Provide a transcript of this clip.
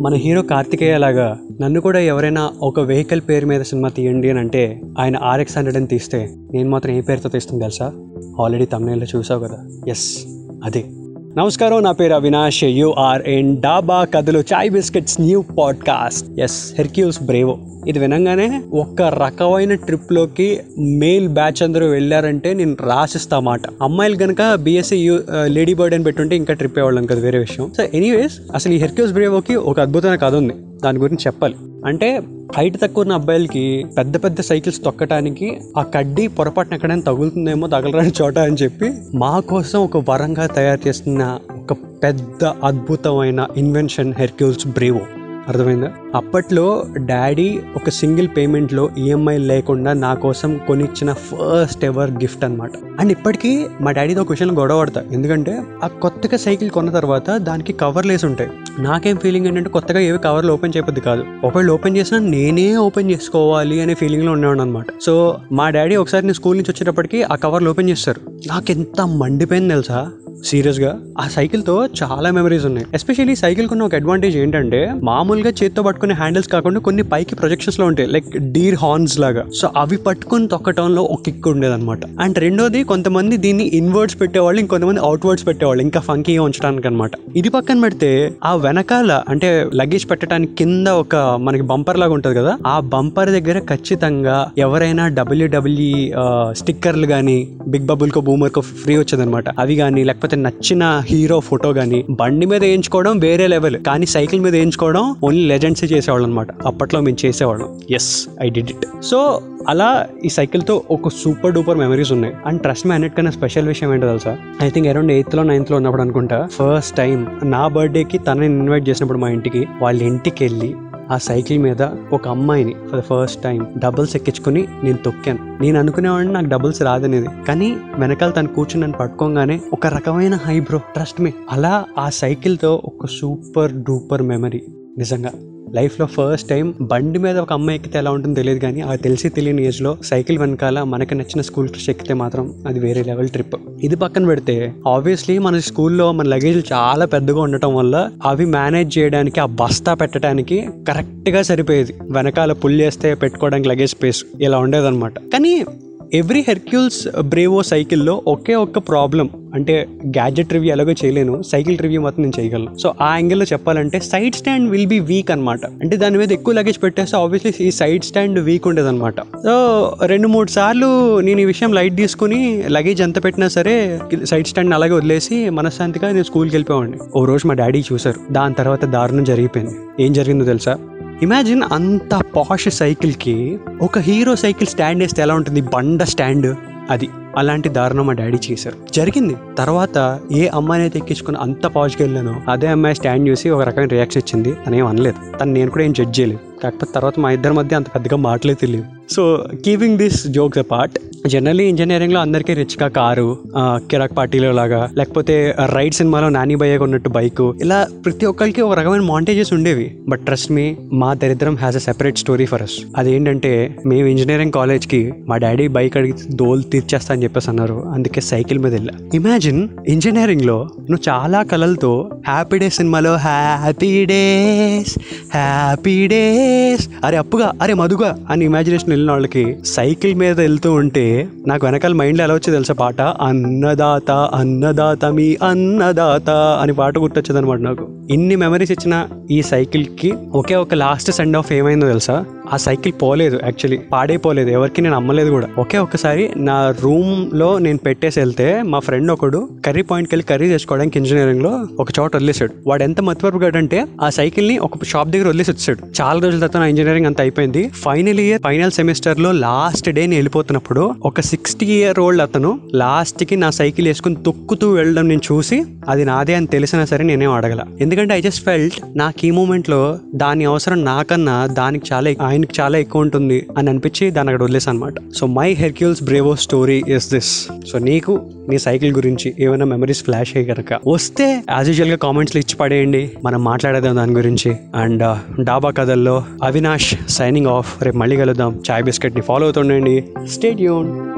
మన హీరో కార్తికేయ లాగా నన్ను కూడా ఎవరైనా ఒక వెహికల్ పేరు మీద సినిమా తీయండి అని అంటే ఆయన ఆర్ఎక్స్ హండ్రెడ్ అని తీస్తే నేను మాత్రం ఏ పేరుతో తీస్తాను తెలుసా? ఆల్రెడీ తమిళలో చూసావు కదా? ఎస్ అదే. నమస్కారం నా పేరు Avinash. You're in Dhaba Kathalu chai biscuits new podcast yes Hercules Bravo ఇది వినంగానే ఒక్క రకమైన ట్రిప్లోకి మేల్ బ్యాచ్ అందరూ వెళ్ళారంటే నేను రాసిస్తా మాట. అమ్మాయిలు కనుక బీఎస్సీ లేడీ బర్డ్ అని పెట్టుంటే ఇంకా ట్రిప్ అయ్యేవాళ్ళం కదా వేరే విషయం. సో ఎనీవేస్ అసలు ఈ హెర్క్యూస్ బ్రేవోకి ఒక అద్భుతమైన కథ ఉంది. దాని గురించి చెప్పాలి. అంటే హైట్ తక్కువ ఉన్న అబ్బాయిలకి పెద్ద పెద్ద సైకిల్స్ తొక్కటానికి ఆ కడ్డీ పొరపాటున ఎక్కడైనా తగులుతుందేమో తగలరాని చోట అని చెప్పి మా కోసం ఒక వరంగా తయారు చేస్తున్న ఒక పెద్ద అద్భుతమైన ఇన్వెన్షన్ హెర్క్యూల్స్ బ్రేవో అర్థమైందా? అప్పట్లో డాడీ ఒక సింగిల్ పేమెంట్లో ఈఎంఐ లేకుండా నా కోసం కొనిచ్చిన ఫస్ట్ ఎవర్ గిఫ్ట్ అనమాట అండ్ ఇప్పటికీ మా డాడీతో ఒక విషయంలో గొడవ పడతా. ఎందుకంటే ఆ కొత్తగా సైకిల్ కొన్న తర్వాత దానికి కవర్లు ఉంటాయి. నాకేం ఫీలింగ్ ఏంటంటే కొత్తగా ఏవి కవర్లు ఓపెన్ చేయబద్దు కాదు. ఒకవేళ ఓపెన్ చేసినా నేనే ఓపెన్ చేసుకోవాలి అనే ఫీలింగ్లో ఉండేవాడు అనమాట సో మా డాడీ ఒకసారి నేను స్కూల్ నుంచి వచ్చేటప్పటికి ఆ కవర్లు ఓపెన్ చేస్తారు. నాకు ఎంత మండిపోయింది తెలుసా? సీరియస్గా. ఆ సైకిల్తో చాలా మెమరీస్ ఉన్నాయి. ఎస్పెషల్లీ సైకిల్ ఉన్న ఒక అడ్వాంటేజ్ ఏంటంటే మామూలుగా చేత్తో పట్టుకునే హ్యాండిల్స్ కాకుండా కొన్ని పైకి ప్రొజెక్షన్స్లో ఉంటాయి. లైక్ డీర్ హార్న్స్ లాగా. సో అవి పట్టుకుని తొక్కటంలో ఒక కిక్ ఉండేది అనమాట అండ్ రెండోది కొంతమంది దీన్ని ఇన్వర్డ్స్ పెట్టేవాళ్ళు ఇంకొంతమంది అవుట్వర్డ్స్ పెట్టేవాళ్ళు ఇంకా ఫంకీగా ఉంచడానికి అనమాట ఇది పక్కన పెడితే ఆ వెనకాల అంటే లగేజ్ పెట్టడానికి కింద ఒక మనకి బంపర్ లాగా ఉంటుంది కదా ఆ బంపర్ దగ్గర ఖచ్చితంగా ఎవరైనా డబ్ల్యూడబ్ల్యూ స్టిక్కర్లు కానీ బిగ్ బబుల్కో బూమర్కో బూమర్ ఫ్రీ వచ్చేదన్నమాట. అవి కానీ లేకపోతే నచ్చిన హీరో ఫోటో కానీ బండి మీద వేయించుకోవడం వేరే లెవెల్ కానీ సైకిల్ మీద వేయించుకోవడం ఓన్లీ లెజెండ్స్ చేసేవాళ్ళు అనమాట అప్పట్లో మేము చేసేవాళ్ళం. Yes I did it so అలా ఈ సైకిల్తో ఒక సూపర్ డూపర్ మెమరీస్ ఉన్నాయి. అండ్ ట్రస్ట్ మీ అన్నిటికన్నా స్పెషల్ విషయం ఏంటో తెలుసా? ఐ థింక్ అరౌండ్ ఎయిత్లో నైన్త్లో ఉన్నప్పుడు అనుకుంటా ఫస్ట్ టైం నా బర్త్డేకి తనని ఇన్వైట్ చేసినప్పుడు మా ఇంటికి వాళ్ళ ఇంటికి వెళ్ళి ఆ సైకిల్ మీద ఒక అమ్మాయిని for the first time doubles ఎక్కించుకుని నేను తొక్కాను. నేను అనుకునేవాడిని నాకు డబుల్స్ రాదనేది. కానీ వెనకాల తను కూర్చుని నన్ను పట్టుకోగానే ఒక రకమైన హైబ్రో ట్రస్ట్ మీ అలా ఆ సైకిల్తో ఒక సూపర్ డూపర్ మెమరీ నిజంగా. లైఫ్లో ఫస్ట్ టైం బండి మీద ఒక అమ్మాయి ఎక్కితే ఎలా ఉంటుందో తెలియదు కానీ అది తెలిసి తెలియని ఏజ్లో సైకిల్ వెనకాల మనకి నచ్చిన స్కూల్ ట్రిప్ ఎక్కితే మాత్రం అది వేరే లెవెల్ ట్రిప్. ఇది పక్కన పెడితే ఆబ్వియస్లీ మన స్కూల్లో మన లగేజ్లు చాలా పెద్దగా ఉండటం వల్ల అవి మేనేజ్ చేయడానికి ఆ బస్తా పెట్టడానికి కరెక్ట్గా సరిపోయేది. వెనకాల పుల్ చేస్తే పెట్టుకోవడానికి లగేజ్ స్పేస్ ఇలా ఉండేదన్నమాట. కానీ ఎవ్రీ హెర్క్యూల్స్ బ్రేవో సైకిల్లో ఒకే ఒక్క ప్రాబ్లం అంటే గ్యాడ్జెట్ రివ్యూ ఎలాగో చేయలేను సైకిల్ రివ్యూ మాత్రం నేను చేయగలను. సో ఆ యాంగిల్లో చెప్పాలంటే side stand will be weak అనమాట అంటే దాని మీద ఎక్కువ లగేజ్ పెట్టేస్తే ఆబ్వియస్లీ ఈ సైడ్ స్టాండ్ వీక్ ఉండేది అనమాట సో రెండు మూడు సార్లు నేను ఈ విషయం లైట్ తీసుకుని లగేజ్ ఎంత పెట్టినా సరే సైడ్ స్టాండ్ అలాగే వదిలేసి మనశ్శాంతిగా నేను స్కూల్కి వెళ్ళిపోవాడిని ఓ రోజు మా డాడీ చూశారు. దాని తర్వాత దారుణం జరిగిపోయింది. ఏం జరిగిందో తెలుసా? ఇమాజిన్ అంత పాష్ సైకిల్కి ఒక హీరో సైకిల్ స్టాండ్ వేస్తే ఎలా ఉంటుంది? బండ స్టాండ్ అది అలాంటి దారుణం మా డాడీ చేశారు. జరిగింది. తర్వాత ఏ అమ్మాయిని అయితే ఎక్కించుకుని అంత పాజ్కి వెళ్ళానో అదే అమ్మాయి స్టాండ్ చూసి ఒక రకమైన రియాక్షన్ ఇచ్చింది తనేం అనలేదు. తను నేను కూడా ఏం జడ్జ్ చేయలేదు. కాకపోతే తర్వాత మా ఇద్దరి మధ్య అంత పెద్దగా మాటలే తెలియదు so keeping this jokes part generally ఇంజనీరింగ్లో అందరికీ రిచ్గా కారు కిరాక్ పార్టీలో లాగా లేకపోతే రైడ్ సినిమాలో నాని బయ్యగా ఉన్నట్టు బైక్ ఇలా ప్రతి ఒక్కరికి ఒక రకమైన మాంటేజెస్ ఉండేవి. బట్ ట్రస్ట్ మీ మా దరిద్రం has a separate story for us అదేంటంటే మేము ఇంజనీరింగ్ కాలేజ్కి మా డాడీ బైక్ అడిగి దోలు తీర్చేస్తా అని చెప్పేసి అన్నారు. అందుకే సైకిల్ మీద వెళ్ళా. ఇమాజిన్ ఇంజనీరింగ్లో నువ్వు చాలా కలలతో హ్యాపీ డేస్ సినిమాలో హ్యాపీ డేస్ హ్యాపీ డేస్ అరే అప్పుగా అరే మధుగా అని ఇమాజినేషన్ వెళ్ళిన వాళ్ళకి సైకిల్ మీద వెళ్తూ ఉంటే నాకు వెనకాల మైండ్లో ఎలా వచ్చి తెలుసా పాట? అన్నదాత అన్నదాత మీ అన్నదాత అని పాట గుర్తొచ్చేది అనమాట నాకు. ఇన్ని మెమరీస్ ఇచ్చిన ఈ సైకిల్కి ఒకే ఒక లాస్ట్ సెండ్ ఆఫ్ ఏమైందో తెలుసా? ఆ సైకిల్ పోలేదు యాక్చువల్లీ పాడైపోలేదు ఎవరికి నేను అమ్మలేదు కూడా. ఒకే ఒక్కసారి నా రూమ్లో నేను పెట్టేసి వెళ్తే మా ఫ్రెండ్ ఒకడు కర్రీ పాయింట్కి వెళ్ళి కర్రీ తెచ్చుకోవడానికి ఇంజనీరింగ్లో ఒక చోట వదిలేసాడు వాడు ఎంత మతివరపు అంటే ఆ సైకిల్ని ఒక షాప్ దగ్గర వదిలేసి వచ్చాడు చాలా రోజుల తర్వాత నా ఇంజనీరింగ్ అంత అయిపోయింది. ఫైనల్ ఇయర్ ఫైనల్ సెమిస్టర్లో లాస్ట్ డే నేను వెళ్ళిపోతున్నప్పుడు ఒక సిక్స్టీ ఇయర్ ఓల్డ్ అతను లాస్ట్కి నా సైకిల్ వేసుకుని తొక్కుతూ వెళ్ళడం నేను చూసి అది నాదే అని తెలిసినా సరే నేనేం అడగల. ఎందుకంటే ఐ జస్ట్ ఫెల్ట్ నాకు ఈ మూమెంట్లో దాని అవసరం నాకన్నా దానికి చాలా ఆయన ఆయనకి చాలా ఎక్కువ ఉంటుంది అని అనిపించి దాన్ని అక్కడ వదిలేసాను అనమాట so my Hercules Bravo story is this so నీకు నీ సైకిల్ గురించి ఏమైనా మెమరీస్ ఫ్లాష్ అయ్యి కనుక వస్తే యాజ్ యూజువల్గా కామెంట్స్ ఇచ్చి పడేయండి. మనం మాట్లాడేద్దాం దాని గురించి. అండ్ డాబా uh, కథల్లో అవినాష్ సైనింగ్ ఆఫ్ రేపు మళ్ళీ కలుద్దాం. చాయ్ బిస్కెట్ని ఫాలో అవుతుండండి. స్టేట్ యూన్